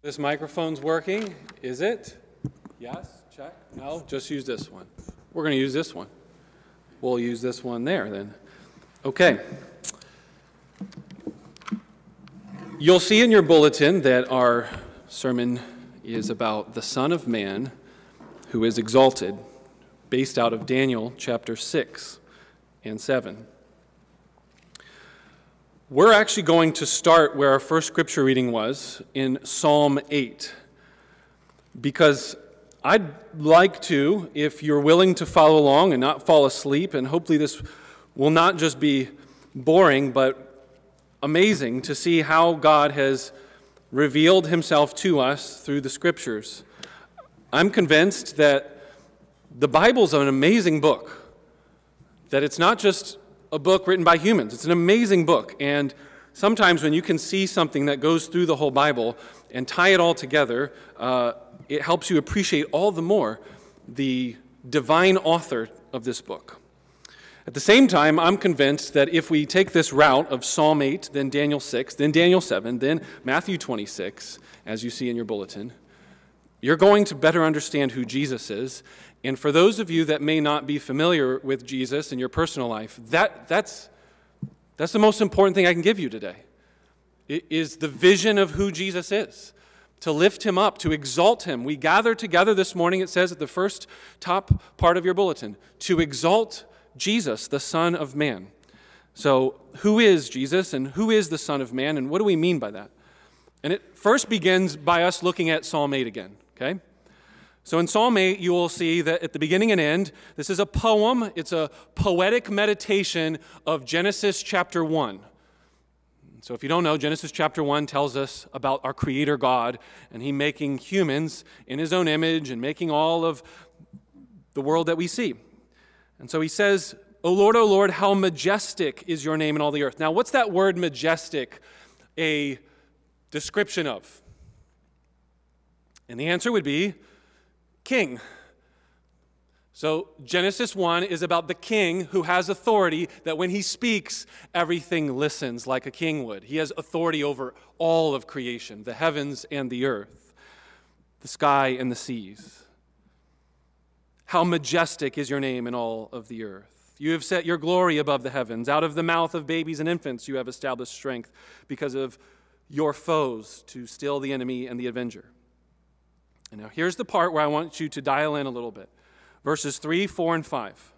This microphone's working, is it? Yes, check. No, just use this one. We're going to use this one. We'll use this one there then. Okay. You'll see in your bulletin that our sermon is about the Son of Man who is exalted, based out of Daniel chapter 6 and 7. We're actually going to start where our first scripture reading was in Psalm 8. Because I'd like to, if you're willing to follow along and not fall asleep, and hopefully this will not just be boring, but amazing to see how God has revealed himself to us through the scriptures. I'm convinced that the Bible's an amazing book, that it's not just a book written by humans. It's an amazing book. And sometimes when you can see something that goes through the whole Bible and tie it all together, uh, it helps you appreciate all the more the divine author of this book. At the same time, I'm convinced that if we take this route of Psalm 8, then Daniel 6, then Daniel 7, then Matthew 26, as you see in your bulletin, you're going to better understand who Jesus is and for those of you that may not be familiar with Jesus in your personal life, that, that's, that's the most important thing I can give you today. It is the vision of who Jesus is, to lift him up, to exalt him. We gather together this morning, it says at the first top part of your bulletin, to exalt Jesus, the Son of Man. So, who is Jesus and who is the Son of Man, and what do we mean by that? And it first begins by us looking at Psalm 8 again, okay? So in Psalm 8, you will see that at the beginning and end, this is a poem. It's a poetic meditation of Genesis chapter 1. So if you don't know, Genesis chapter 1 tells us about our Creator God and He making humans in His own image and making all of the world that we see. And so He says, O Lord, O Lord, how majestic is your name in all the earth. Now, what's that word majestic a description of? And the answer would be king. So, Genesis 1 is about the king who has authority that when he speaks, everything listens like a king would. He has authority over all of creation, the heavens and the earth, the sky and the seas. How majestic is your name in all of the earth. You have set your glory above the heavens. Out of the mouth of babies and infants, you have established strength because of your foes to still the enemy and the avenger. And now here's the part where I want you to dial in a little bit verses 3, 4, and 5.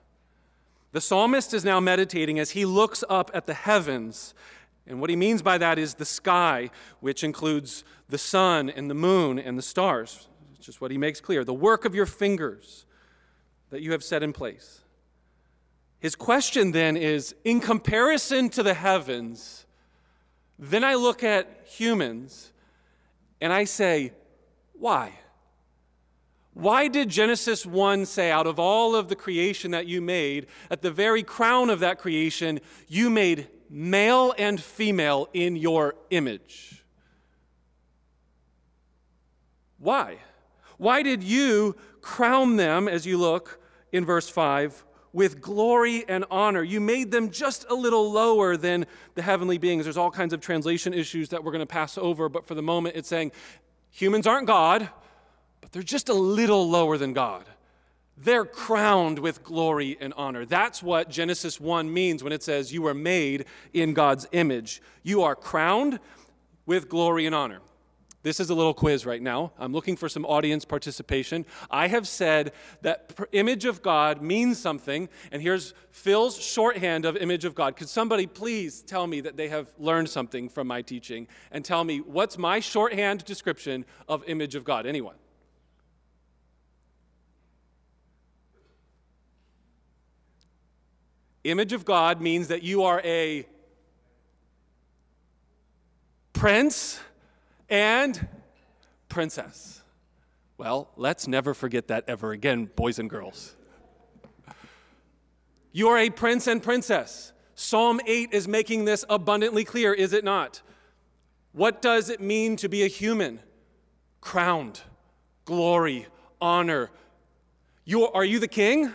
The psalmist is now meditating as he looks up at the heavens. And what he means by that is the sky, which includes the sun and the moon and the stars. It's just what he makes clear the work of your fingers that you have set in place. His question then is in comparison to the heavens, then I look at humans and I say, why? Why did Genesis 1 say, out of all of the creation that you made, at the very crown of that creation, you made male and female in your image? Why? Why did you crown them, as you look in verse 5, with glory and honor? You made them just a little lower than the heavenly beings. There's all kinds of translation issues that we're going to pass over, but for the moment, it's saying humans aren't God but they're just a little lower than God. They're crowned with glory and honor. That's what Genesis 1 means when it says you are made in God's image. You are crowned with glory and honor. This is a little quiz right now. I'm looking for some audience participation. I have said that image of God means something, and here's Phil's shorthand of image of God. Could somebody please tell me that they have learned something from my teaching and tell me what's my shorthand description of image of God? Anyone? Image of God means that you are a prince and princess. Well, let's never forget that ever again, boys and girls. You are a prince and princess. Psalm 8 is making this abundantly clear, is it not? What does it mean to be a human? Crowned, glory, honor. You, are you the king?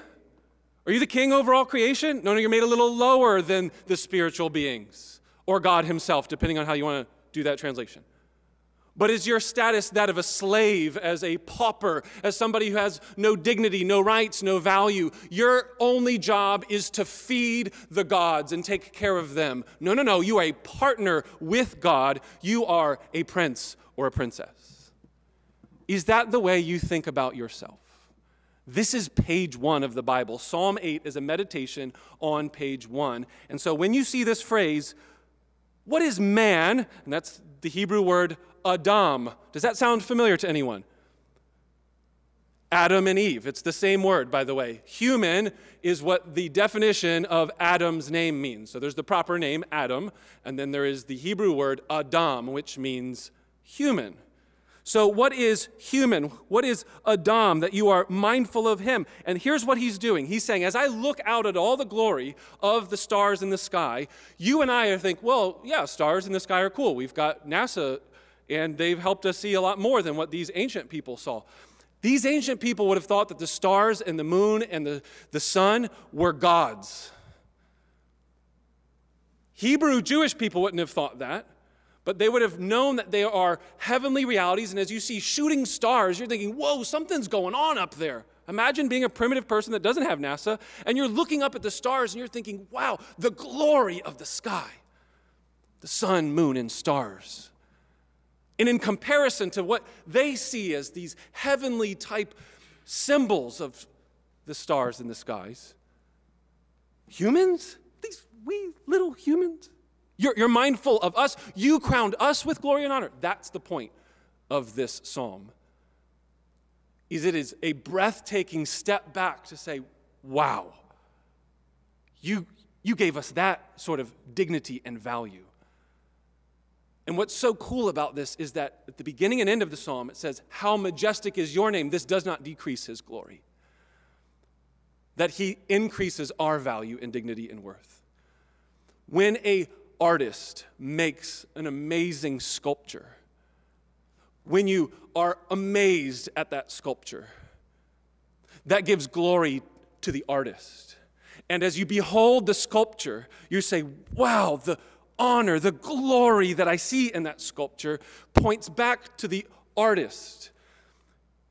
Are you the king over all creation? No, no, you're made a little lower than the spiritual beings or God Himself, depending on how you want to do that translation. But is your status that of a slave, as a pauper, as somebody who has no dignity, no rights, no value? Your only job is to feed the gods and take care of them. No, no, no. You are a partner with God. You are a prince or a princess. Is that the way you think about yourself? This is page one of the Bible. Psalm 8 is a meditation on page one. And so when you see this phrase, what is man? And that's the Hebrew word Adam. Does that sound familiar to anyone? Adam and Eve. It's the same word, by the way. Human is what the definition of Adam's name means. So there's the proper name, Adam, and then there is the Hebrew word Adam, which means human. So, what is human? What is Adam that you are mindful of him? And here's what he's doing. He's saying, as I look out at all the glory of the stars in the sky, you and I think, well, yeah, stars in the sky are cool. We've got NASA, and they've helped us see a lot more than what these ancient people saw. These ancient people would have thought that the stars and the moon and the, the sun were gods. Hebrew Jewish people wouldn't have thought that but they would have known that they are heavenly realities. And as you see shooting stars, you're thinking, whoa, something's going on up there. Imagine being a primitive person that doesn't have NASA, and you're looking up at the stars and you're thinking, wow, the glory of the sky the sun, moon, and stars. And in comparison to what they see as these heavenly type symbols of the stars in the skies, humans, these wee little humans, you're, you're mindful of us. You crowned us with glory and honor. That's the point of this psalm. Is it is a breathtaking step back to say, wow, you, you gave us that sort of dignity and value. And what's so cool about this is that at the beginning and end of the psalm, it says, How majestic is your name. This does not decrease his glory. That he increases our value and dignity and worth. When a artist makes an amazing sculpture, when you are amazed at that sculpture, that gives glory to the artist. And as you behold the sculpture, you say, wow, the honor, the glory that I see in that sculpture points back to the artist.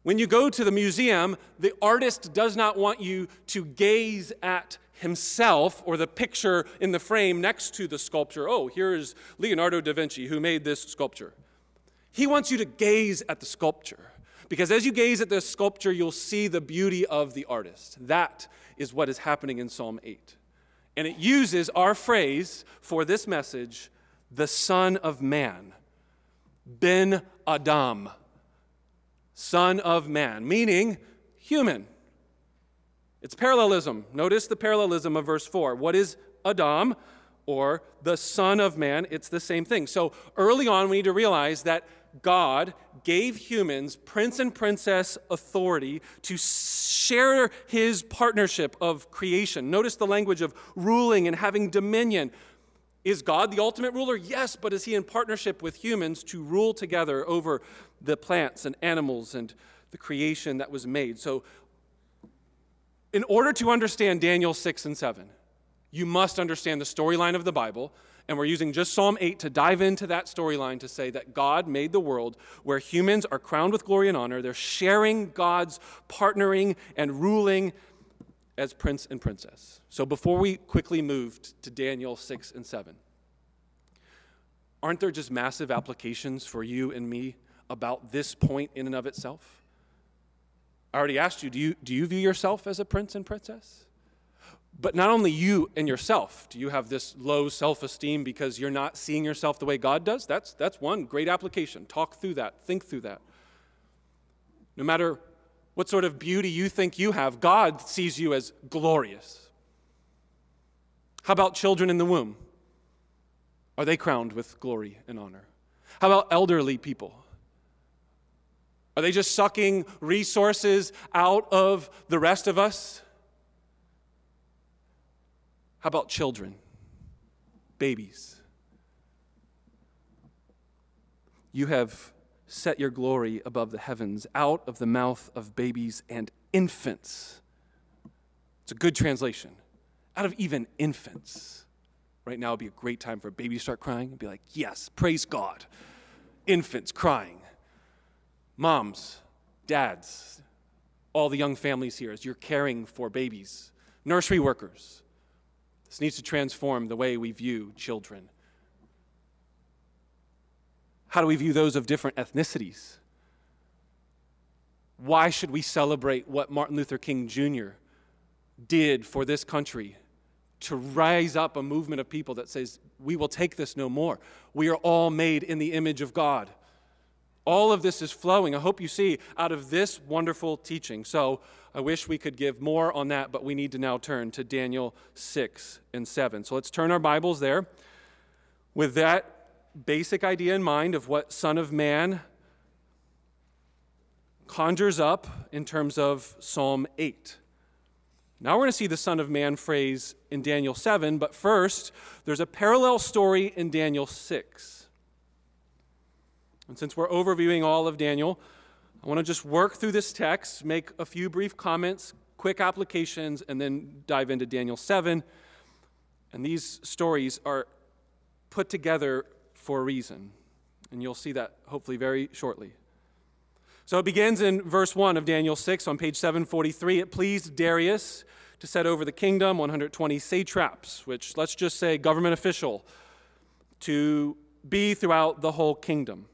When you go to the museum, the artist does not want you to gaze at himself or the picture in the frame next to the sculpture. Oh, here is Leonardo da Vinci who made this sculpture. He wants you to gaze at the sculpture because as you gaze at the sculpture, you'll see the beauty of the artist. That is what is happening in Psalm 8. And it uses our phrase for this message, the Son of Man, Ben Adam, Son of Man, meaning human. It's parallelism. Notice the parallelism of verse 4. What is Adam or the Son of Man? It's the same thing. So early on, we need to realize that God gave humans prince and princess authority to share his partnership of creation. Notice the language of ruling and having dominion. Is God the ultimate ruler? Yes, but is he in partnership with humans to rule together over the plants and animals and the creation that was made? So in order to understand Daniel 6 and 7, you must understand the storyline of the Bible. And we're using just Psalm 8 to dive into that storyline to say that God made the world where humans are crowned with glory and honor. They're sharing God's partnering and ruling as prince and princess. So before we quickly move to Daniel 6 and 7, aren't there just massive applications for you and me about this point in and of itself? I already asked you do, you, do you view yourself as a prince and princess? But not only you and yourself, do you have this low self esteem because you're not seeing yourself the way God does? That's, that's one great application. Talk through that, think through that. No matter what sort of beauty you think you have, God sees you as glorious. How about children in the womb? Are they crowned with glory and honor? How about elderly people? Are they just sucking resources out of the rest of us? How about children, babies? You have set your glory above the heavens, out of the mouth of babies and infants. It's a good translation. Out of even infants. Right now would be a great time for a baby to start crying and be like, yes, praise God. infants crying, moms, dads, all the young families here as you're caring for babies, nursery workers. This needs to transform the way we view children. How do we view those of different ethnicities? Why should we celebrate what Martin Luther King Jr. did for this country to rise up a movement of people that says, we will take this no more? We are all made in the image of God. All of this is flowing, I hope you see, out of this wonderful teaching. So I wish we could give more on that, but we need to now turn to Daniel 6 and 7. So let's turn our Bibles there. With that basic idea in mind of what Son of Man conjures up in terms of Psalm 8. Now we're going to see the Son of Man phrase in Daniel 7, but first, there's a parallel story in Daniel 6. And since we're overviewing all of Daniel, I want to just work through this text, make a few brief comments, quick applications, and then dive into Daniel 7. And these stories are put together for a reason. And you'll see that hopefully very shortly. So it begins in verse 1 of Daniel 6 on page 743. It pleased Darius to set over the kingdom 120 satraps, which let's just say government official, to be throughout the whole kingdom.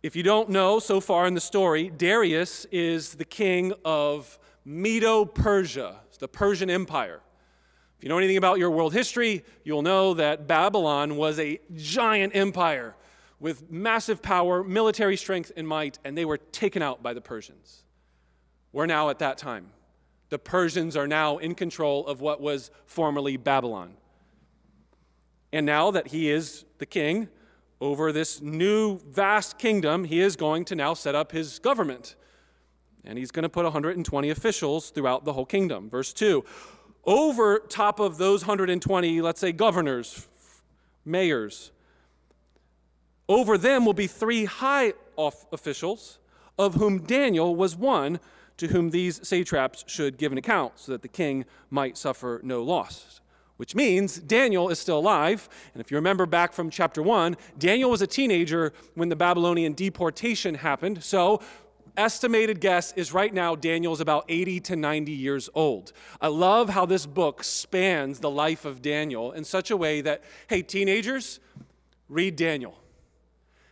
If you don't know so far in the story, Darius is the king of Medo Persia, the Persian Empire. If you know anything about your world history, you'll know that Babylon was a giant empire with massive power, military strength, and might, and they were taken out by the Persians. We're now at that time. The Persians are now in control of what was formerly Babylon. And now that he is the king, over this new vast kingdom, he is going to now set up his government. And he's going to put 120 officials throughout the whole kingdom. Verse 2 Over top of those 120, let's say governors, mayors, over them will be three high officials, of whom Daniel was one, to whom these satraps should give an account, so that the king might suffer no loss which means Daniel is still alive. And if you remember back from chapter 1, Daniel was a teenager when the Babylonian deportation happened. So, estimated guess is right now Daniel is about 80 to 90 years old. I love how this book spans the life of Daniel in such a way that, hey, teenagers, read Daniel.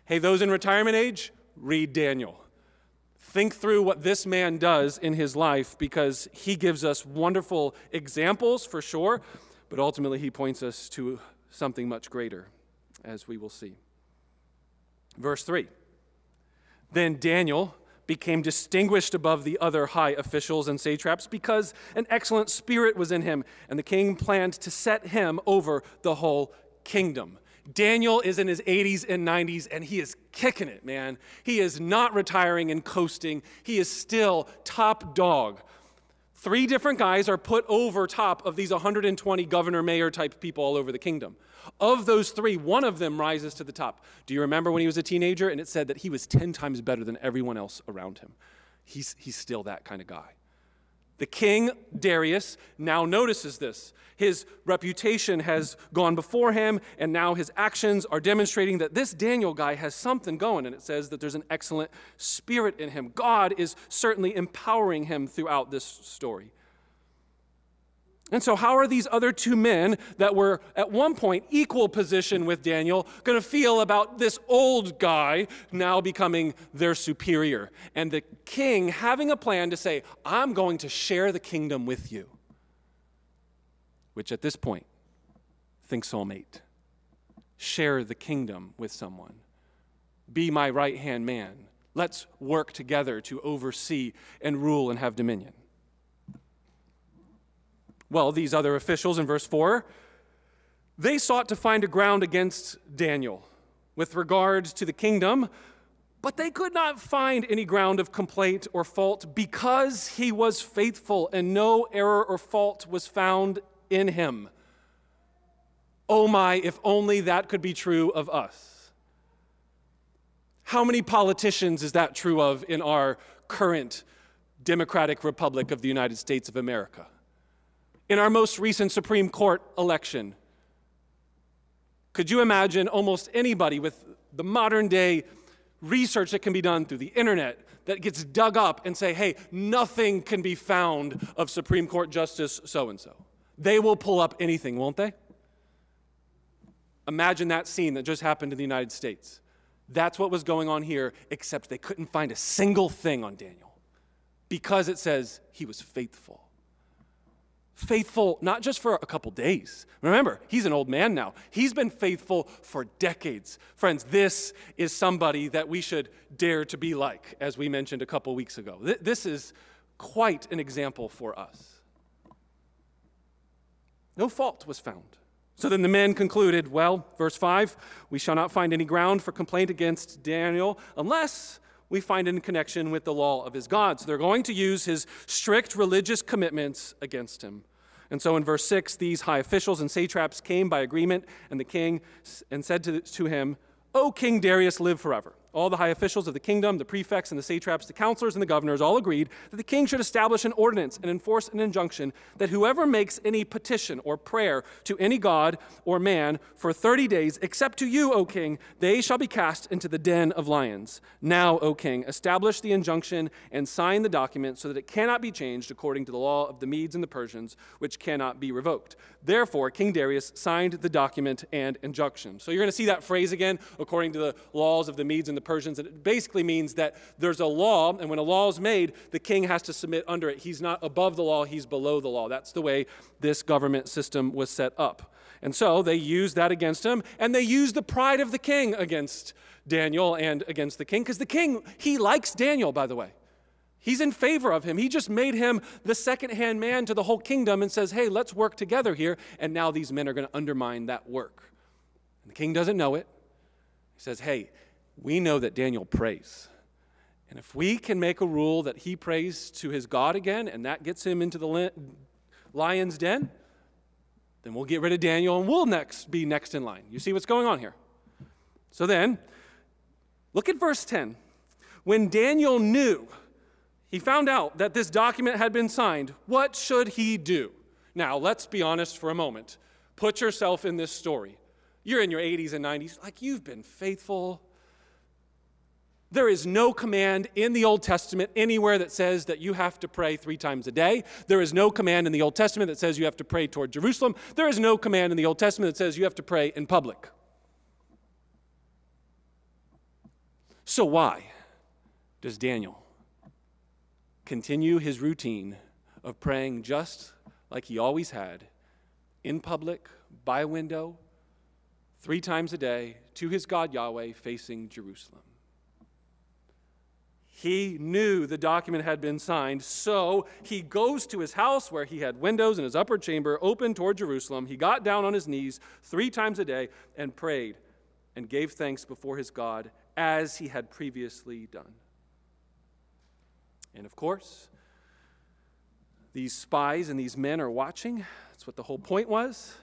Hey, those in retirement age, read Daniel. Think through what this man does in his life because he gives us wonderful examples for sure, but ultimately, he points us to something much greater, as we will see. Verse 3 Then Daniel became distinguished above the other high officials and satraps because an excellent spirit was in him, and the king planned to set him over the whole kingdom. Daniel is in his 80s and 90s, and he is kicking it, man. He is not retiring and coasting. He is still top dog Three different guys are put over top of these 120 governor mayor type people all over the kingdom. Of those three, one of them rises to the top. Do you remember when he was a teenager and it said that he was 10 times better than everyone else around him? He's, he's still that kind of guy. The king, Darius, now notices this. His reputation has gone before him, and now his actions are demonstrating that this Daniel guy has something going. And it says that there's an excellent spirit in him. God is certainly empowering him throughout this story. And so, how are these other two men that were at one point equal position with Daniel going to feel about this old guy now becoming their superior? And the king having a plan to say, I'm going to share the kingdom with you. Which at this point, think 8. Share the kingdom with someone. Be my right hand man. Let's work together to oversee and rule and have dominion. Well, these other officials in verse 4, they sought to find a ground against Daniel with regard to the kingdom, but they could not find any ground of complaint or fault because he was faithful and no error or fault was found in him. Oh my, if only that could be true of us. How many politicians is that true of in our current Democratic Republic of the United States of America? In our most recent Supreme Court election. Could you imagine almost anybody with the modern day research that can be done through the internet that gets dug up and say, hey, nothing can be found of Supreme Court Justice so and so. They will pull up anything, won't they? Imagine that scene that just happened in the United States. That's what was going on here, except they couldn't find a single thing on Daniel because it says he was faithful. Faithful not just for a couple days. Remember, he's an old man now. He's been faithful for decades. Friends, this is somebody that we should dare to be like, as we mentioned a couple weeks ago. This is quite an example for us. No fault was found. So then the men concluded, well, verse 5, we shall not find any ground for complaint against Daniel unless we find in connection with the law of his God. So they're going to use his strict religious commitments against him. And so in verse 6, these high officials and satraps came by agreement, and the king and said to, to him, O King Darius, live forever. All the high officials of the kingdom, the prefects and the satraps, the counselors and the governors all agreed that the king should establish an ordinance and enforce an injunction that whoever makes any petition or prayer to any god or man for 30 days, except to you, O king, they shall be cast into the den of lions. Now, O king, establish the injunction and sign the document so that it cannot be changed according to the law of the Medes and the Persians, which cannot be revoked. Therefore, King Darius signed the document and injunction. So you're going to see that phrase again, according to the laws of the Medes and the Persians. And it basically means that there's a law, and when a law is made, the king has to submit under it. He's not above the law, he's below the law. That's the way this government system was set up. And so they used that against him, and they used the pride of the king against Daniel and against the king, because the king, he likes Daniel, by the way. He's in favor of him. He just made him the second hand man to the whole kingdom and says, hey, let's work together here. And now these men are going to undermine that work. And the king doesn't know it. He says, hey, we know that Daniel prays. And if we can make a rule that he prays to his God again and that gets him into the lion's den, then we'll get rid of Daniel and we'll next be next in line. You see what's going on here? So then, look at verse 10. When Daniel knew, he found out that this document had been signed, what should he do? Now, let's be honest for a moment. Put yourself in this story. You're in your 80s and 90s, like you've been faithful there is no command in the Old Testament anywhere that says that you have to pray three times a day. There is no command in the Old Testament that says you have to pray toward Jerusalem. There is no command in the Old Testament that says you have to pray in public. So, why does Daniel continue his routine of praying just like he always had in public, by window, three times a day to his God Yahweh facing Jerusalem? He knew the document had been signed, so he goes to his house where he had windows in his upper chamber open toward Jerusalem. He got down on his knees three times a day and prayed and gave thanks before his God as he had previously done. And of course, these spies and these men are watching. That's what the whole point was.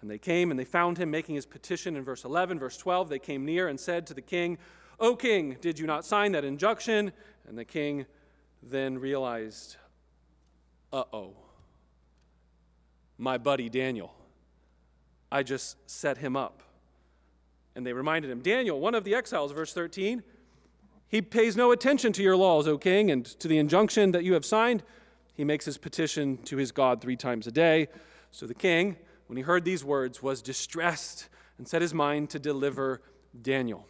And they came and they found him making his petition in verse 11. Verse 12, they came near and said to the king, O king, did you not sign that injunction? And the king then realized, uh oh, my buddy Daniel. I just set him up. And they reminded him, Daniel, one of the exiles, verse 13, he pays no attention to your laws, O king, and to the injunction that you have signed. He makes his petition to his God three times a day. So the king, when he heard these words, was distressed and set his mind to deliver Daniel.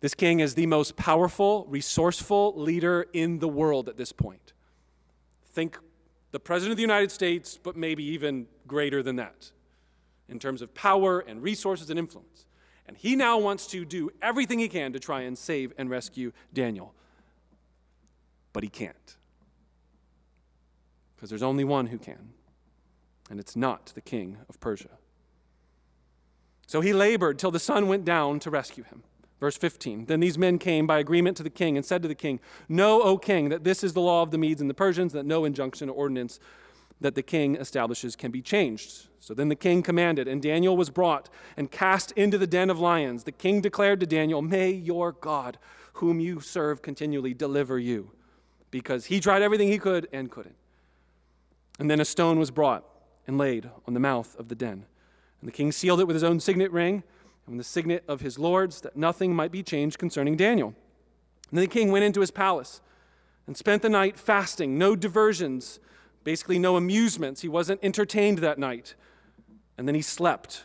This king is the most powerful, resourceful leader in the world at this point. Think the President of the United States, but maybe even greater than that in terms of power and resources and influence. And he now wants to do everything he can to try and save and rescue Daniel. But he can't. Because there's only one who can, and it's not the king of Persia. So he labored till the sun went down to rescue him. Verse 15 Then these men came by agreement to the king and said to the king, Know, O king, that this is the law of the Medes and the Persians, that no injunction or ordinance that the king establishes can be changed. So then the king commanded, and Daniel was brought and cast into the den of lions. The king declared to Daniel, May your God, whom you serve continually, deliver you, because he tried everything he could and couldn't. And then a stone was brought and laid on the mouth of the den. And the king sealed it with his own signet ring and the signet of his lords, that nothing might be changed concerning Daniel. And then the king went into his palace and spent the night fasting, no diversions, basically no amusements. He wasn't entertained that night. And then he slept.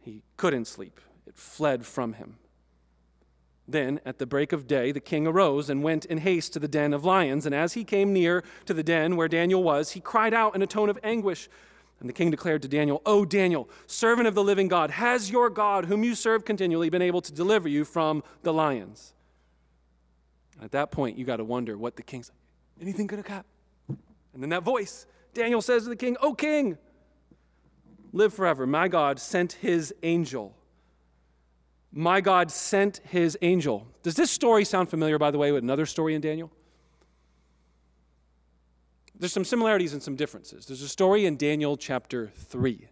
He couldn't sleep, it fled from him. Then, at the break of day, the king arose and went in haste to the den of lions. And as he came near to the den where Daniel was, he cried out in a tone of anguish. And the king declared to Daniel, O Daniel, servant of the living God, has your God, whom you serve continually, been able to deliver you from the lions? At that point, you got to wonder what the king's like. Anything could have happened. And then that voice, Daniel says to the king, O king, live forever. My God sent his angel. My God sent his angel. Does this story sound familiar, by the way, with another story in Daniel? There's some similarities and some differences. There's a story in Daniel chapter 3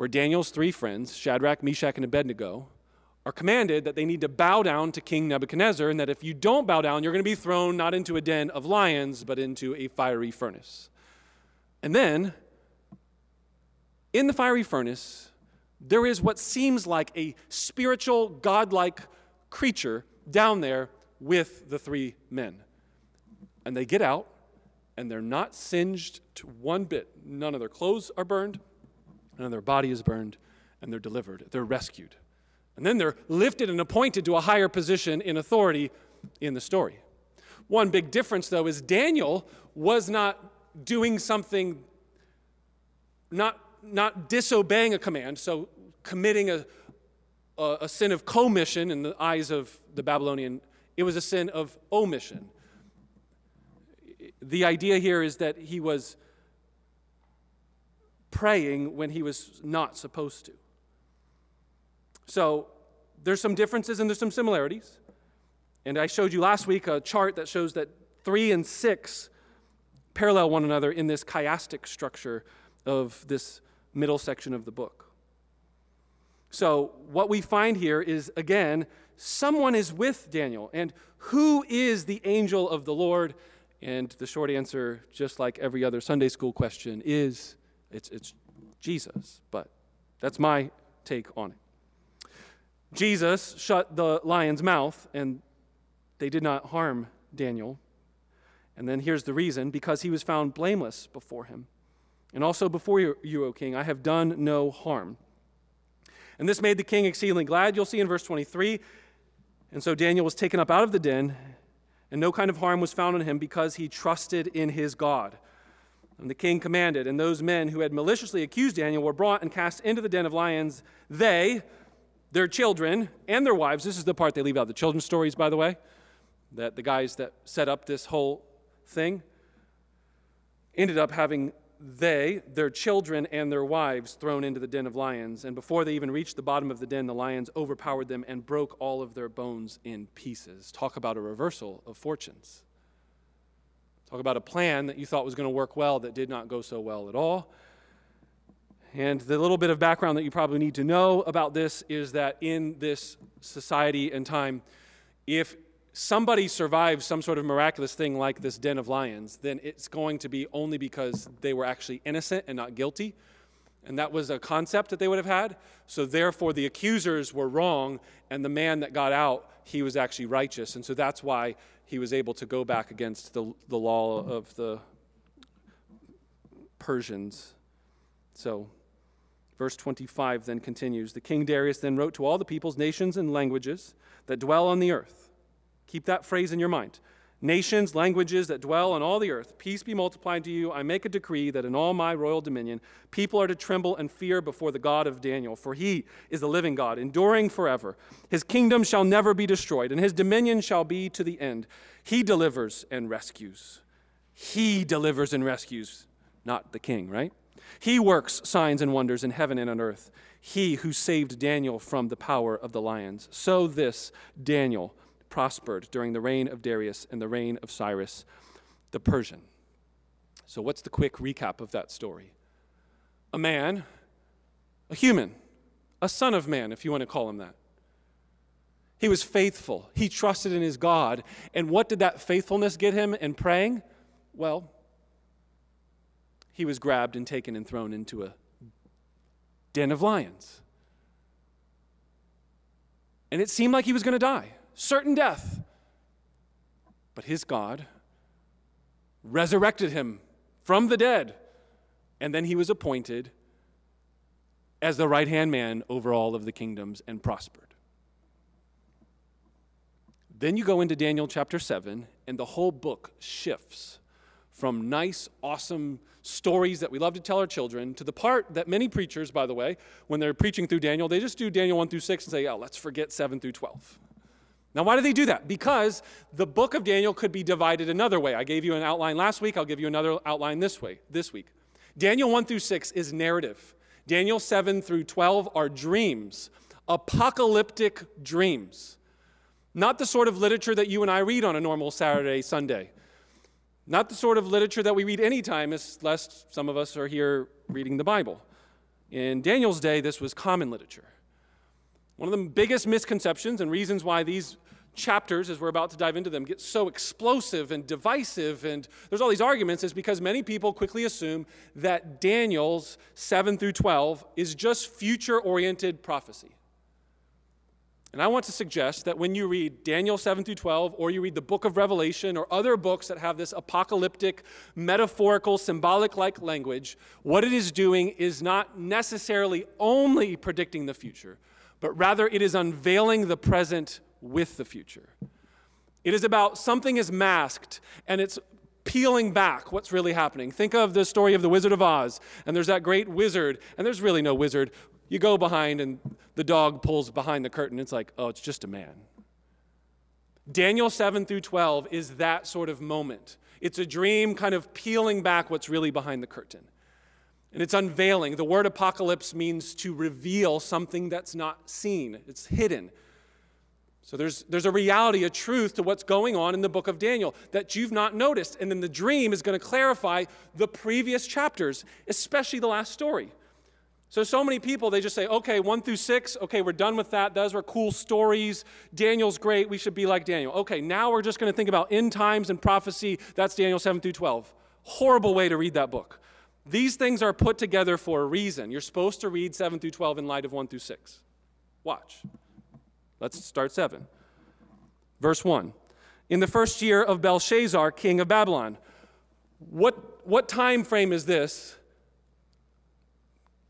where Daniel's three friends, Shadrach, Meshach, and Abednego, are commanded that they need to bow down to King Nebuchadnezzar, and that if you don't bow down, you're going to be thrown not into a den of lions, but into a fiery furnace. And then, in the fiery furnace, there is what seems like a spiritual, godlike creature down there with the three men. And they get out, and they're not singed to one bit. None of their clothes are burned, none of their body is burned, and they're delivered. They're rescued. And then they're lifted and appointed to a higher position in authority in the story. One big difference, though, is Daniel was not doing something, not, not disobeying a command, so committing a, a, a sin of commission in the eyes of the Babylonian, it was a sin of omission the idea here is that he was praying when he was not supposed to. So there's some differences and there's some similarities. And I showed you last week a chart that shows that three and six parallel one another in this chiastic structure of this middle section of the book. So, what we find here is again, someone is with Daniel. And who is the angel of the Lord? And the short answer, just like every other Sunday school question, is it's, it's Jesus. But that's my take on it. Jesus shut the lion's mouth, and they did not harm Daniel. And then here's the reason because he was found blameless before him. And also before you, you, O king, I have done no harm. And this made the king exceedingly glad. You'll see in verse 23. And so Daniel was taken up out of the den and no kind of harm was found on him because he trusted in his God. And the king commanded, and those men who had maliciously accused Daniel were brought and cast into the den of lions. They, their children, and their wives, this is the part they leave out the children's stories, by the way, that the guys that set up this whole thing ended up having they, their children, and their wives thrown into the den of lions. And before they even reached the bottom of the den, the lions overpowered them and broke all of their bones in pieces. Talk about a reversal of fortunes. Talk about a plan that you thought was going to work well that did not go so well at all. And the little bit of background that you probably need to know about this is that in this society and time, if somebody survives some sort of miraculous thing like this den of lions, then it's going to be only because they were actually innocent and not guilty. And that was a concept that they would have had. So, therefore, the accusers were wrong, and the man that got out, he was actually righteous. And so that's why he was able to go back against the, the law of the Persians. So, verse 25 then continues The king Darius then wrote to all the peoples, nations, and languages that dwell on the earth Keep that phrase in your mind. Nations, languages that dwell on all the earth, peace be multiplied to you. I make a decree that in all my royal dominion, people are to tremble and fear before the God of Daniel, for he is the living God, enduring forever. His kingdom shall never be destroyed, and his dominion shall be to the end. He delivers and rescues. He delivers and rescues, not the king, right? He works signs and wonders in heaven and on earth. He who saved Daniel from the power of the lions. So this Daniel prospered during the reign of Darius and the reign of Cyrus the Persian. So, what's the quick recap of that story? A man, a human, a son of man, if you want to call him that. He was faithful. He trusted in his God. And what did that faithfulness get him in praying? Well, he was grabbed and taken and thrown into a den of lions. And it seemed like he was going to die, certain death. But his God resurrected him from the dead. And then he was appointed as the right hand man over all of the kingdoms and prospered. Then you go into Daniel chapter 7, and the whole book shifts from nice, awesome stories that we love to tell our children to the part that many preachers, by the way, when they're preaching through Daniel, they just do Daniel 1 through 6 and say, oh, let's forget 7 through 12. Now, why do they do that? Because the book of Daniel could be divided another way. I gave you an outline last week, I'll give you another outline this way, this week. Daniel 1 through 6 is narrative. Daniel 7 through 12 are dreams, apocalyptic dreams. Not the sort of literature that you and I read on a normal Saturday, Sunday. Not the sort of literature that we read anytime, unless some of us are here reading the Bible. In Daniel's day, this was common literature. One of the biggest misconceptions and reasons why these chapters, as we're about to dive into them, get so explosive and divisive, and there's all these arguments, is because many people quickly assume that Daniel's 7 through 12 is just future oriented prophecy. And I want to suggest that when you read Daniel 7 through 12, or you read the book of Revelation, or other books that have this apocalyptic, metaphorical, symbolic like language, what it is doing is not necessarily only predicting the future, but rather it is unveiling the present with the future. It is about something is masked and it's peeling back what's really happening. Think of the story of the Wizard of Oz, and there's that great wizard, and there's really no wizard. You go behind, and the dog pulls behind the curtain. It's like, oh, it's just a man. Daniel 7 through 12 is that sort of moment. It's a dream kind of peeling back what's really behind the curtain. And it's unveiling. The word apocalypse means to reveal something that's not seen, it's hidden. So there's, there's a reality, a truth to what's going on in the book of Daniel that you've not noticed. And then the dream is going to clarify the previous chapters, especially the last story. So, so many people, they just say, okay, one through six, okay, we're done with that. Those are cool stories. Daniel's great. We should be like Daniel. Okay, now we're just going to think about end times and prophecy. That's Daniel 7 through 12. Horrible way to read that book. These things are put together for a reason. You're supposed to read 7 through 12 in light of 1 through 6. Watch. Let's start 7. Verse 1. In the first year of Belshazzar, king of Babylon. What, what time frame is this?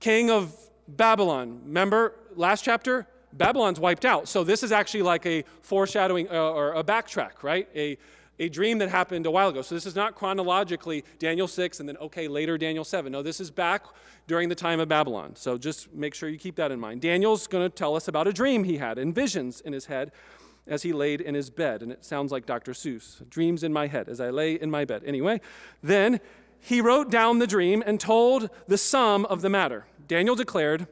King of Babylon. Remember last chapter? Babylon's wiped out. So this is actually like a foreshadowing uh, or a backtrack, right? A, a dream that happened a while ago. So this is not chronologically Daniel 6 and then, okay, later Daniel 7. No, this is back during the time of Babylon. So just make sure you keep that in mind. Daniel's going to tell us about a dream he had and visions in his head as he laid in his bed. And it sounds like Dr. Seuss dreams in my head as I lay in my bed. Anyway, then he wrote down the dream and told the sum of the matter. Daniel declared,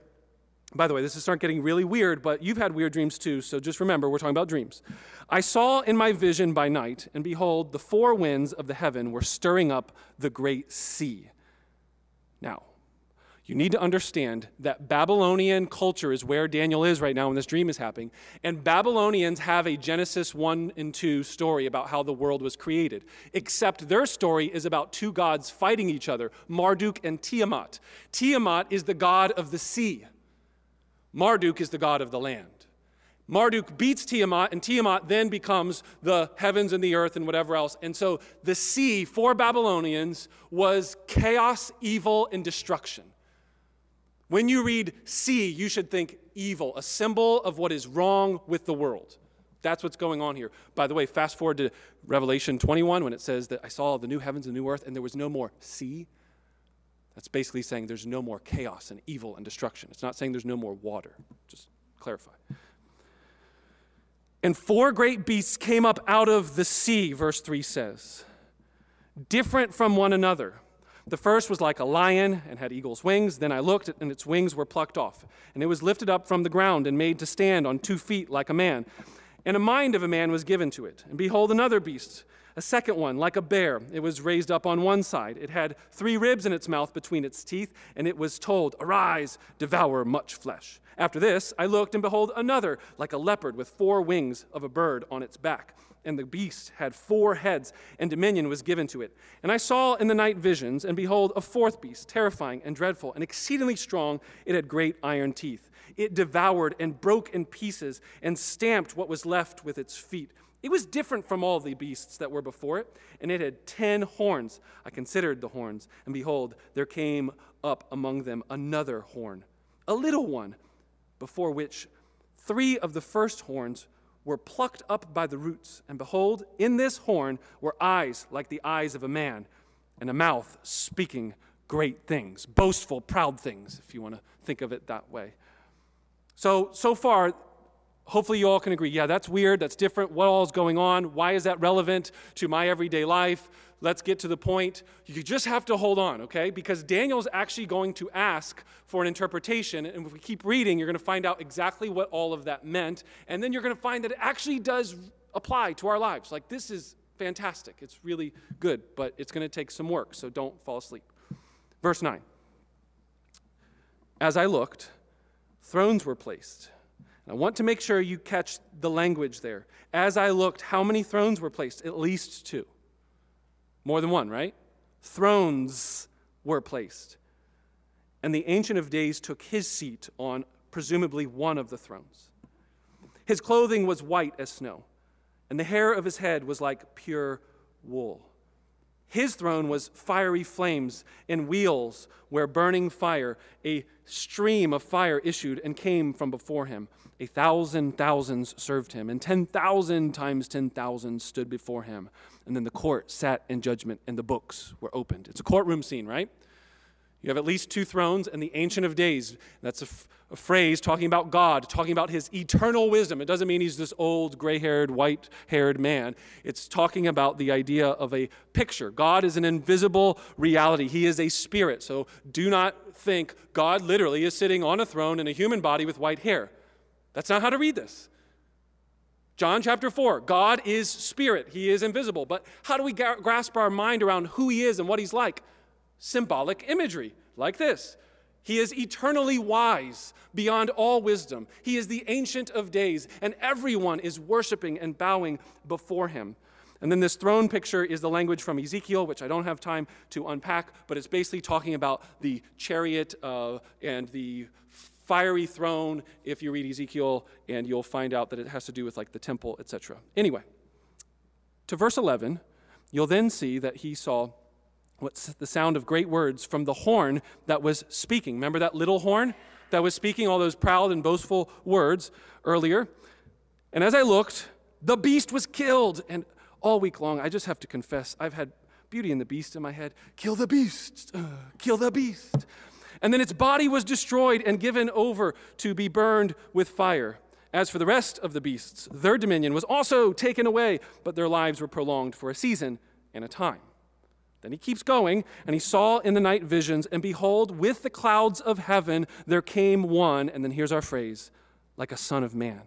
by the way, this is start getting really weird, but you've had weird dreams too, so just remember we're talking about dreams. I saw in my vision by night, and behold, the four winds of the heaven were stirring up the great sea. Now, you need to understand that Babylonian culture is where Daniel is right now when this dream is happening. And Babylonians have a Genesis 1 and 2 story about how the world was created, except their story is about two gods fighting each other Marduk and Tiamat. Tiamat is the god of the sea. Marduk is the god of the land. Marduk beats Tiamat, and Tiamat then becomes the heavens and the earth and whatever else. And so the sea for Babylonians was chaos, evil, and destruction. When you read sea, you should think evil, a symbol of what is wrong with the world. That's what's going on here. By the way, fast forward to Revelation 21 when it says that I saw the new heavens and new earth, and there was no more sea. That's basically saying there's no more chaos and evil and destruction. It's not saying there's no more water. Just clarify. And four great beasts came up out of the sea, verse 3 says, different from one another. The first was like a lion and had eagle's wings. Then I looked, and its wings were plucked off. And it was lifted up from the ground and made to stand on two feet like a man. And a mind of a man was given to it. And behold, another beast A second one, like a bear, it was raised up on one side. It had three ribs in its mouth between its teeth, and it was told, Arise, devour much flesh. After this, I looked, and behold, another, like a leopard with four wings of a bird on its back. And the beast had four heads, and dominion was given to it. And I saw in the night visions, and behold, a fourth beast, terrifying and dreadful, and exceedingly strong. It had great iron teeth. It devoured and broke in pieces, and stamped what was left with its feet it was different from all the beasts that were before it, and it had ten horns. I considered the horns, and behold, there came up among them another horn, a little one, before which three of the first horns were plucked up by the roots. And behold, in this horn were eyes like the eyes of a man, and a mouth speaking great things, boastful, proud things, if you want to think of it that way. So, so far, hopefully you all can agree yeah, that's weird, that's different. What all is going on? Why is that relevant to my everyday life? Let's get to the point. You just have to hold on, okay? Because Daniel's actually going to ask for an interpretation. And if we keep reading, you're going to find out exactly what all of that meant. And then you're going to find that it actually does apply to our lives. Like, this is fantastic. It's really good, but it's going to take some work, so don't fall asleep. Verse 9 As I looked, thrones were placed I want to make sure you catch the language there. As I looked, how many thrones were placed? At least two. More than one, right? Thrones were placed. And the Ancient of Days took his seat on presumably one of the thrones. His clothing was white as snow, and the hair of his head was like pure wool. His throne was fiery flames and wheels where burning fire, a stream of fire issued and came from before him. A thousand thousands served him, and 10,000 times 10,000 stood before him. And then the court sat in judgment, and the books were opened. It's a courtroom scene, right? You have at least two thrones and the Ancient of Days. That's a, f- a phrase talking about God, talking about his eternal wisdom. It doesn't mean he's this old, gray haired, white haired man. It's talking about the idea of a picture. God is an invisible reality, he is a spirit. So do not think God literally is sitting on a throne in a human body with white hair. That's not how to read this. John chapter 4, God is spirit, he is invisible. But how do we ga- grasp our mind around who he is and what he's like? Symbolic imagery, like this. He is eternally wise beyond all wisdom. He is the ancient of days, and everyone is worshiping and bowing before him. And then this throne picture is the language from Ezekiel, which I don't have time to unpack, but it's basically talking about the chariot uh, and the fiery throne if you read Ezekiel, and you'll find out that it has to do with like the temple, etc. Anyway, to verse 11, you'll then see that he saw what's the sound of great words from the horn that was speaking. Remember that little horn that was speaking all those proud and boastful words earlier? And as I looked, the beast was killed. And all week long, I just have to confess, I've had Beauty and the Beast in my head. Kill the beast! Uh, kill the beast! And then its body was destroyed and given over to be burned with fire. As for the rest of the beasts, their dominion was also taken away, but their lives were prolonged for a season and a time. Then he keeps going, and he saw in the night visions, and behold, with the clouds of heaven there came one, and then here's our phrase, like a son of man.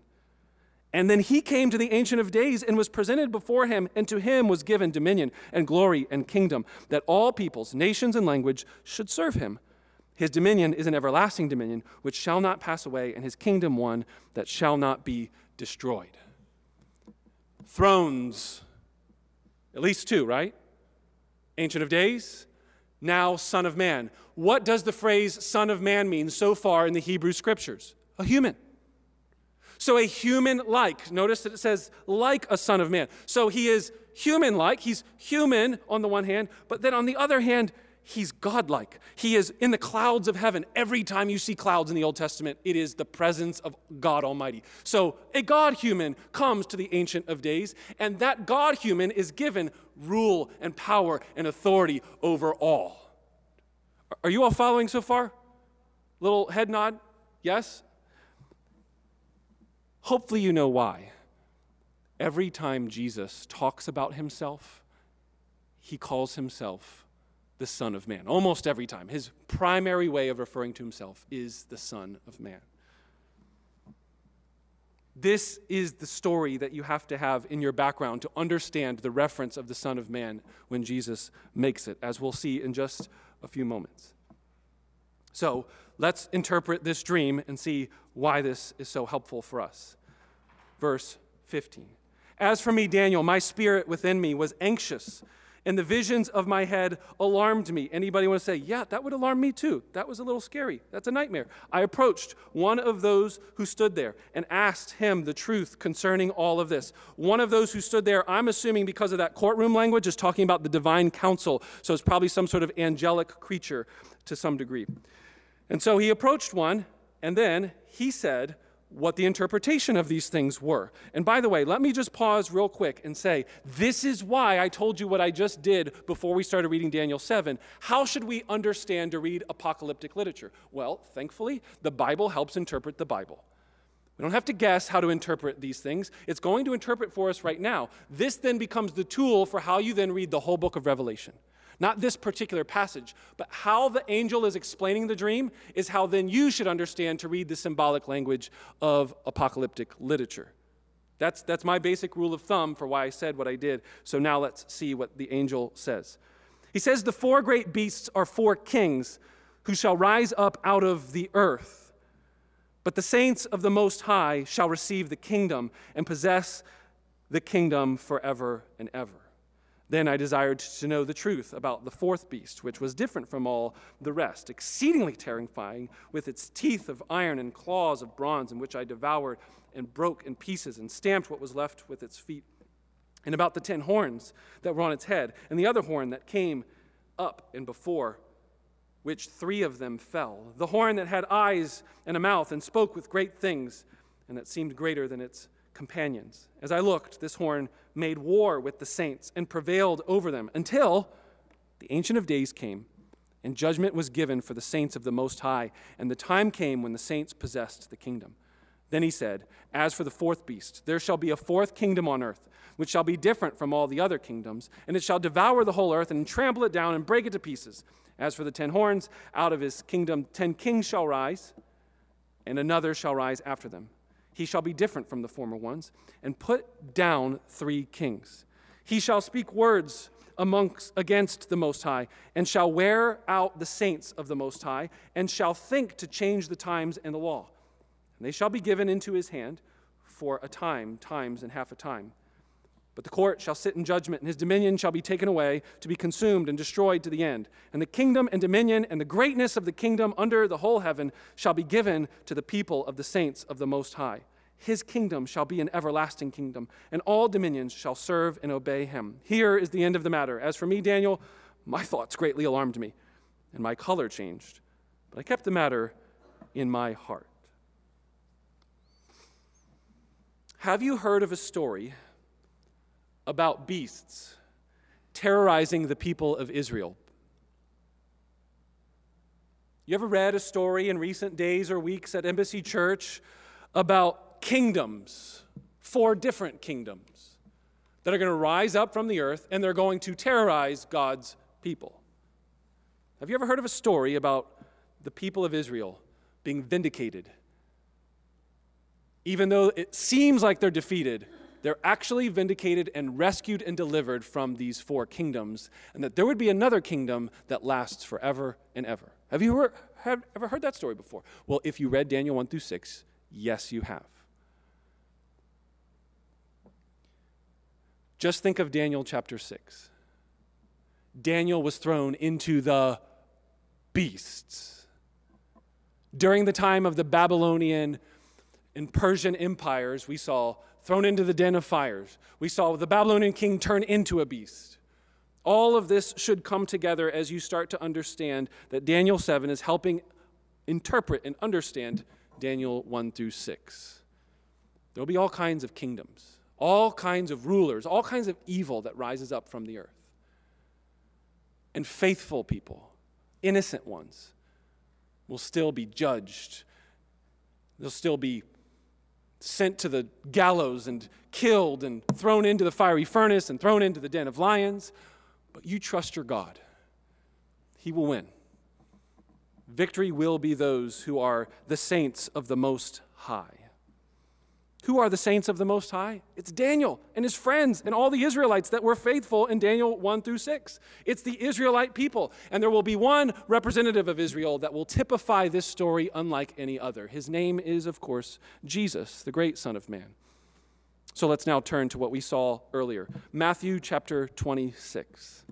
And then he came to the Ancient of Days and was presented before him, and to him was given dominion and glory and kingdom, that all peoples, nations, and language should serve him. His dominion is an everlasting dominion which shall not pass away, and his kingdom one that shall not be destroyed. Thrones, at least two, right? Ancient of Days, now Son of Man. What does the phrase Son of Man mean so far in the Hebrew Scriptures? A human. So a human like. Notice that it says like a Son of Man. So he is human like. He's human on the one hand, but then on the other hand, he's godlike. He is in the clouds of heaven. Every time you see clouds in the Old Testament, it is the presence of God Almighty. So a God human comes to the Ancient of Days, and that God human is given rule and power and authority over all. Are you all following so far? Little head nod? Yes? Hopefully, you know why. Every time Jesus talks about himself, he calls himself the Son of Man. Almost every time. His primary way of referring to himself is the Son of Man. This is the story that you have to have in your background to understand the reference of the Son of Man when Jesus makes it, as we'll see in just a few moments. So let's interpret this dream and see why this is so helpful for us. Verse 15. As for me, Daniel, my spirit within me was anxious and the visions of my head alarmed me. Anybody want to say, yeah, that would alarm me too? That was a little scary. That's a nightmare. I approached one of those who stood there and asked him the truth concerning all of this. One of those who stood there, I'm assuming because of that courtroom language, is talking about the divine council. So it's probably some sort of angelic creature to some degree. And so he approached one, and then he said, what the interpretation of these things were. And by the way, let me just pause real quick and say this is why I told you what I just did before we started reading Daniel 7. How should we understand to read apocalyptic literature? Well, thankfully, the Bible helps interpret the Bible. We don't have to guess how to interpret these things. It's going to interpret for us right now. This then becomes the tool for how you then read the whole book of Revelation. Not this particular passage, but how the angel is explaining the dream is how then you should understand to read the symbolic language of apocalyptic literature. That's, that's my basic rule of thumb for why I said what I did. So now let's see what the angel says. He says, The four great beasts are four kings who shall rise up out of the earth. But the saints of the Most High shall receive the kingdom and possess the kingdom forever and ever. Then I desired to know the truth about the fourth beast, which was different from all the rest, exceedingly terrifying, with its teeth of iron and claws of bronze, in which I devoured and broke in pieces and stamped what was left with its feet. And about the ten horns that were on its head, and the other horn that came up and before, which three of them fell. The horn that had eyes and a mouth and spoke with great things, and that seemed greater than its companions. As I looked, this horn made war with the saints and prevailed over them until the Ancient of Days came and judgment was given for the saints of the Most High, and the time came when the saints possessed the kingdom. Then he said, As for the fourth beast, there shall be a fourth kingdom on earth, which shall be different from all the other kingdoms, and it shall devour the whole earth and trample it down and break it to pieces. As for the ten horns, out of his kingdom ten kings shall rise, and another shall rise after them he shall be different from the former ones, and put down three kings. He shall speak words amongst against the Most High, and shall wear out the saints of the Most High, and shall think to change the times and the law. And they shall be given into his hand for a time, times, and half a time. But the court shall sit in judgment, and his dominion shall be taken away, to be consumed and destroyed to the end. And the kingdom and dominion and the greatness of the kingdom under the whole heaven shall be given to the people of the saints of the Most High. His kingdom shall be an everlasting kingdom, and all dominions shall serve and obey him. Here is the end of the matter. As for me, Daniel, my thoughts greatly alarmed me, and my color changed. But I kept the matter in my heart. Have you heard of a story about beasts terrorizing the people of Israel. You ever read a story in recent days or weeks at Embassy Church about kingdoms, four different kingdoms, that are going to rise up from the earth and they're going to terrorize God's people? Have you ever heard of a story about the people of Israel being vindicated? Even though it seems like they're defeated, they're actually vindicated and rescued and delivered from these four kingdoms, and that there would be another kingdom that lasts forever and ever. Have you have, ever heard that story before? Well, if you read Daniel 1 through 6, yes, you have. Just think of Daniel chapter 6. Daniel was thrown into the beasts. During the time of the Babylonian and Persian empires, we saw thrown into the den of fires. We saw the Babylonian king turn into a beast. All of this should come together as you start to understand that Daniel 7 is helping interpret and understand Daniel 1 through 6. There'll be all kinds of kingdoms, all kinds of rulers, all kinds of evil that rises up from the earth. And faithful people, innocent ones, will still be judged. They'll still be sent to the gallows and killed and thrown into the fiery furnace and thrown into the den of lions. But you trust your God, He will win. Victory will be those who are the saints of the Most High. Who are the saints of the Most High? It's Daniel and his friends and all the Israelites that were faithful in Daniel 1 through 6. It's the Israelite people. And there will be one representative of Israel that will typify this story unlike any other. His name is, of course, Jesus, the great Son of Man. So let's now turn to what we saw earlier Matthew chapter 26.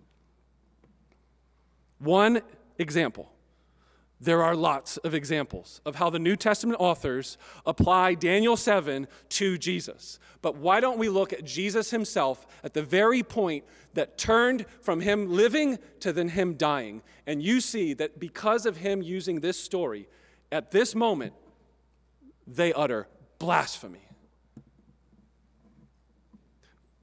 One example there are lots of examples of how the New Testament authors apply Daniel 7 to Jesus. But why don't we look at Jesus himself at the very point that turned from him living to then him dying? And you see that because of him using this story, at this moment, they utter blasphemy.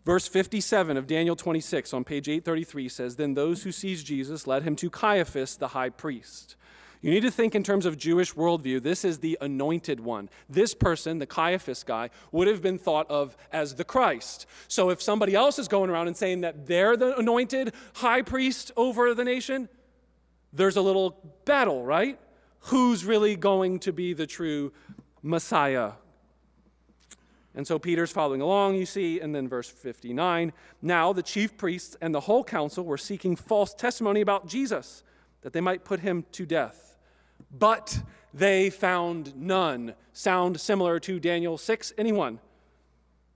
Verse 57 of Daniel 26 on page 833 says, Then those who seized Jesus led him to Caiaphas, the high priest. You need to think in terms of Jewish worldview. This is the anointed one. This person, the Caiaphas guy, would have been thought of as the Christ. So if somebody else is going around and saying that they're the anointed high priest over the nation, there's a little battle, right? Who's really going to be the true Messiah? And so Peter's following along, you see, and then verse 59 Now the chief priests and the whole council were seeking false testimony about Jesus that they might put him to death. But they found none. Sound similar to Daniel 6? Anyone?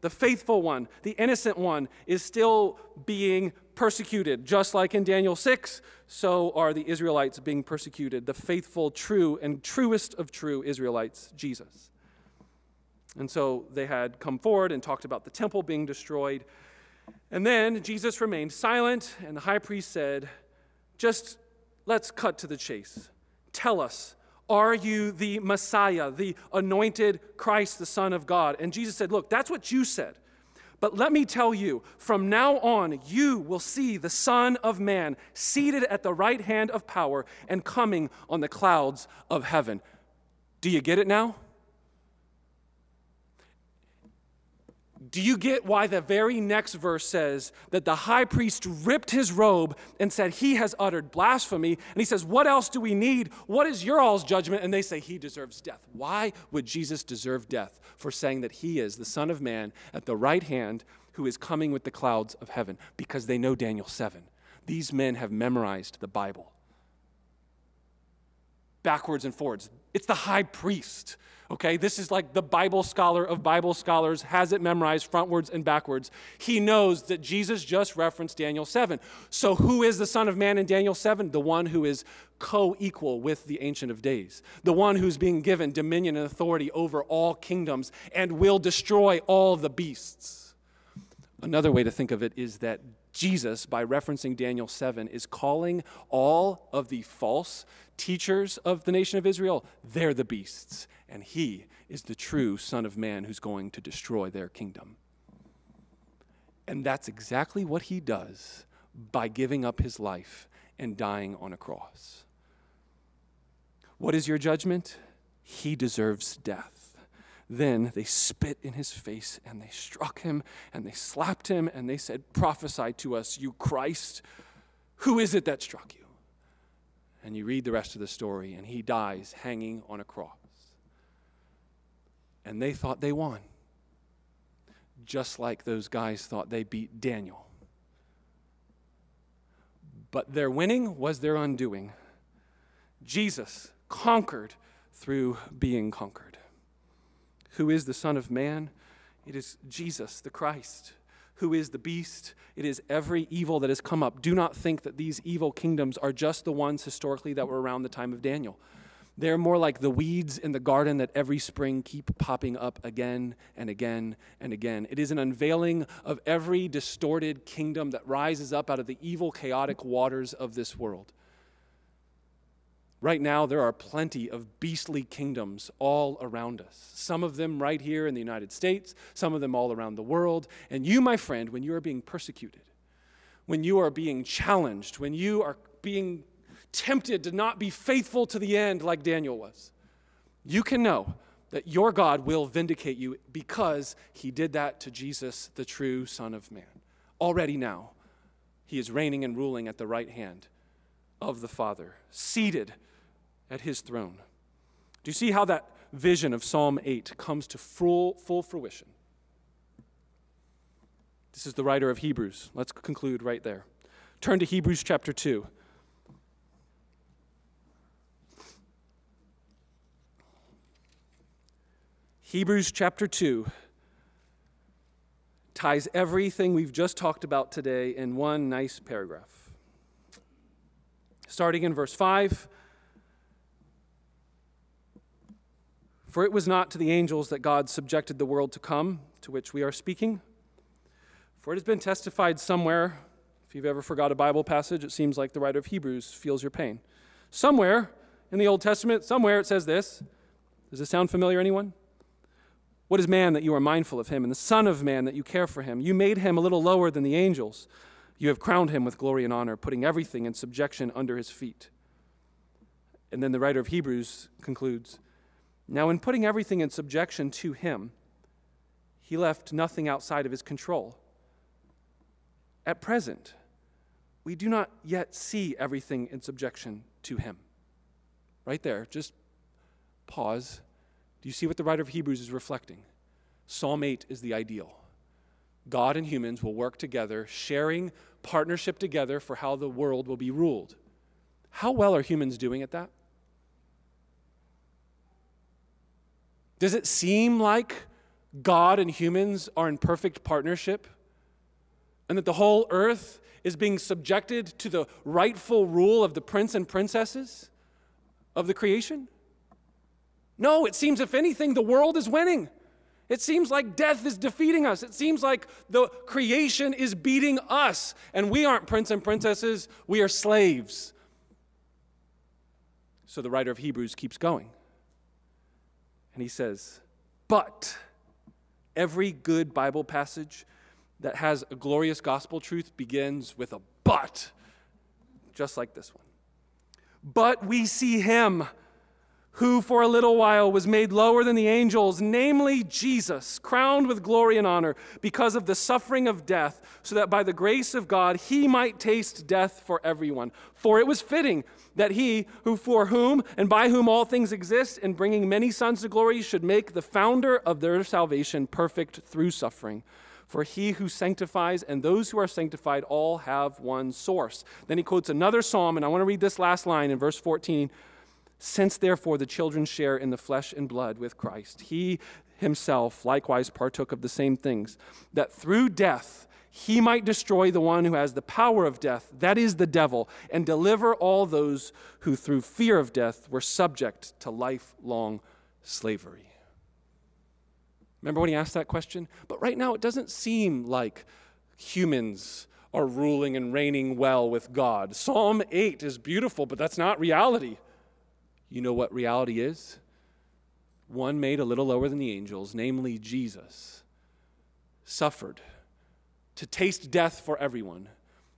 The faithful one, the innocent one, is still being persecuted. Just like in Daniel 6, so are the Israelites being persecuted. The faithful, true, and truest of true Israelites, Jesus. And so they had come forward and talked about the temple being destroyed. And then Jesus remained silent, and the high priest said, Just let's cut to the chase. Tell us, are you the Messiah, the anointed Christ, the Son of God? And Jesus said, Look, that's what you said. But let me tell you, from now on, you will see the Son of Man seated at the right hand of power and coming on the clouds of heaven. Do you get it now? Do you get why the very next verse says that the high priest ripped his robe and said, He has uttered blasphemy? And he says, What else do we need? What is your all's judgment? And they say, He deserves death. Why would Jesus deserve death for saying that He is the Son of Man at the right hand who is coming with the clouds of heaven? Because they know Daniel 7. These men have memorized the Bible backwards and forwards. It's the high priest Okay, this is like the Bible scholar of Bible scholars has it memorized frontwards and backwards. He knows that Jesus just referenced Daniel 7. So, who is the Son of Man in Daniel 7? The one who is co equal with the Ancient of Days, the one who's being given dominion and authority over all kingdoms and will destroy all the beasts. Another way to think of it is that Jesus, by referencing Daniel 7, is calling all of the false teachers of the nation of Israel, they're the beasts and he is the true Son of Man who's going to destroy their kingdom. And that's exactly what he does by giving up his life and dying on a cross. What is your judgment? He deserves death. Then they spit in his face and they struck him and they slapped him and they said, Prophesy to us, you Christ. Who is it that struck you? And you read the rest of the story, and he dies hanging on a cross and they thought they won. Just like those guys thought they beat Daniel. But their winning was their undoing. Jesus conquered through being conquered. Who is the Son of Man? It is Jesus, the Christ. Who is the beast? It is every evil that has come up. Do not think that these evil kingdoms are just the ones historically that were around the time of Daniel. They're more like the weeds in the garden that every spring keep popping up again and again and again. It is an unveiling of every distorted kingdom that rises up out of the evil, chaotic waters of this world. Right now, there are plenty of beastly kingdoms all around us. Some of them right here in the United States, some of them all around the world. And you, my friend, when you are being persecuted, when you are being challenged, when you are being tempted to not be faithful to the end like Daniel was, you can know that your God will vindicate you because he did that to Jesus, the true Son of Man. Already now, he is reigning and ruling at the right hand of the Father, seated at his throne. Do you see how that vision of Psalm 8 comes to full, full fruition. This is the writer of Hebrews. Let's conclude right there. Turn to Hebrews chapter 2. Hebrews chapter 2 ties everything we've just talked about today in one nice paragraph. Starting in verse 5 For it was not to the angels that God subjected the world to come, to which we are speaking. For it has been testified somewhere, if you've ever forgot a Bible passage, it seems like the writer of Hebrews feels your pain. Somewhere in the Old Testament, somewhere it says this. Does this sound familiar, anyone? What is man that you are mindful of him, and the Son of Man that you care for him? You made him a little lower than the angels. You have crowned him with glory and honor, putting everything in subjection under his feet. And then the writer of Hebrews concludes Now, in putting everything in subjection to him, he left nothing outside of his control. At present, we do not yet see everything in subjection to him. Right there, just pause do you see what the writer of Hebrews is reflecting? Psalm 8 is the ideal. God and humans will work together, sharing partnership together for how the world will be ruled. How well are humans doing at that? Does it seem like God and humans are in perfect partnership? And that the whole earth is being subjected to the rightful rule of the prince and princesses of the creation? No, it seems, if anything, the world is winning. It seems like death is defeating us. It seems like the creation is beating us. And we aren't prince and princesses, we are slaves. So the writer of Hebrews keeps going. And he says, But every good Bible passage that has a glorious gospel truth begins with a but, just like this one. But we see him who for a little while was made lower than the angels, namely Jesus, crowned with glory and honor because of the suffering of death, so that by the grace of God he might taste death for everyone. For it was fitting that he, who for whom and by whom all things exist, in bringing many sons to glory, should make the founder of their salvation perfect through suffering. For he who sanctifies and those who are sanctified all have one source. Then he quotes another psalm, and I want to read this last line in verse 14 since therefore the children share in the flesh and blood with Christ, he himself likewise partook of the same things, that through death he might destroy the one who has the power of death, that is the devil, and deliver all those who through fear of death were subject to lifelong slavery. Remember when he asked that question? But right now it doesn't seem like humans are ruling and reigning well with God. Psalm 8 is beautiful, but that's not reality. You know what reality is? One made a little lower than the angels, namely Jesus, suffered to taste death for everyone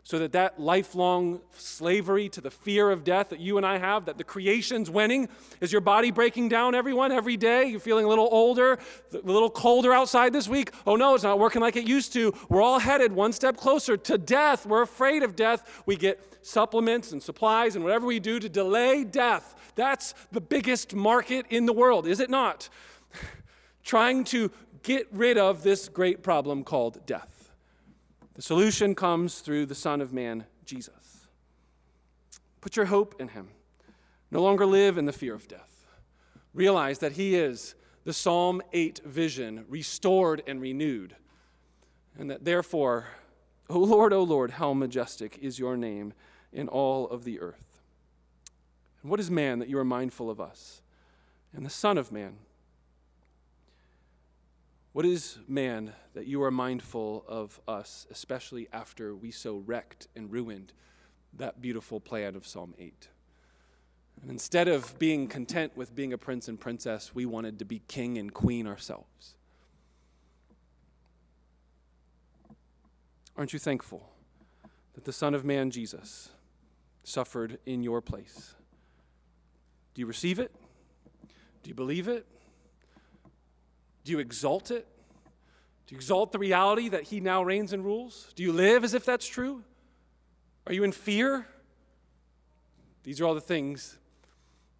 so that that lifelong slavery to the fear of death that you and I have, that the creation's winning, is your body breaking down, everyone, every day? You're feeling a little older, a little colder outside this week? Oh no, it's not working like it used to. We're all headed one step closer to death. We're afraid of death. We get supplements and supplies and whatever we do to delay death. That's the biggest market in the world, is it not? Trying to get rid of this great problem called death. The solution comes through the Son of Man, Jesus. Put your hope in him. No longer live in the fear of death. Realize that he is the Psalm 8 vision, restored and renewed. And that therefore, O Lord, O Lord, how majestic is your name in all of the earth. And what is man that you are mindful of us? And the Son of Man what is man that you are mindful of us, especially after we so wrecked and ruined that beautiful plan of Psalm 8? And instead of being content with being a prince and princess, we wanted to be king and queen ourselves. Aren't you thankful that the Son of Man, Jesus, suffered in your place? Do you receive it? Do you believe it? Do you exalt it? Do you exalt the reality that he now reigns and rules? Do you live as if that's true? Are you in fear? These are all the things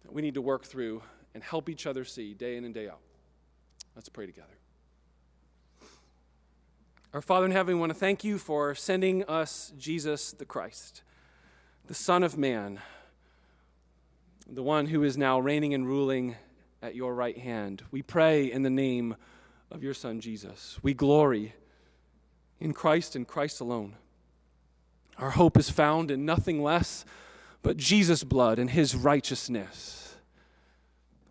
that we need to work through and help each other see day in and day out. Let's pray together. Our Father in heaven, we want to thank you for sending us Jesus the Christ, the Son of Man, the one who is now reigning and ruling at your right hand. We pray in the name of your Son Jesus. We glory in Christ and Christ alone. Our hope is found in nothing less but Jesus' blood and his righteousness.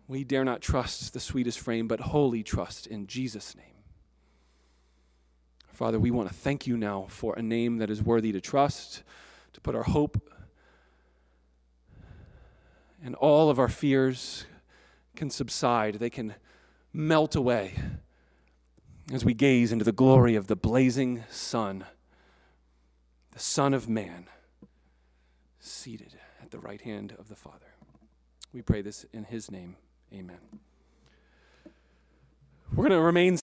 We dare not trust the sweetest frame, but wholly trust in Jesus' name. Father, we want to thank you now for a name that is worthy to trust, to put our hope, and all of our fears can subside. They can melt away as we gaze into the glory of the blazing sun, the Son of Man, seated at the right hand of the Father. We pray this in his name. Amen. We're going to remain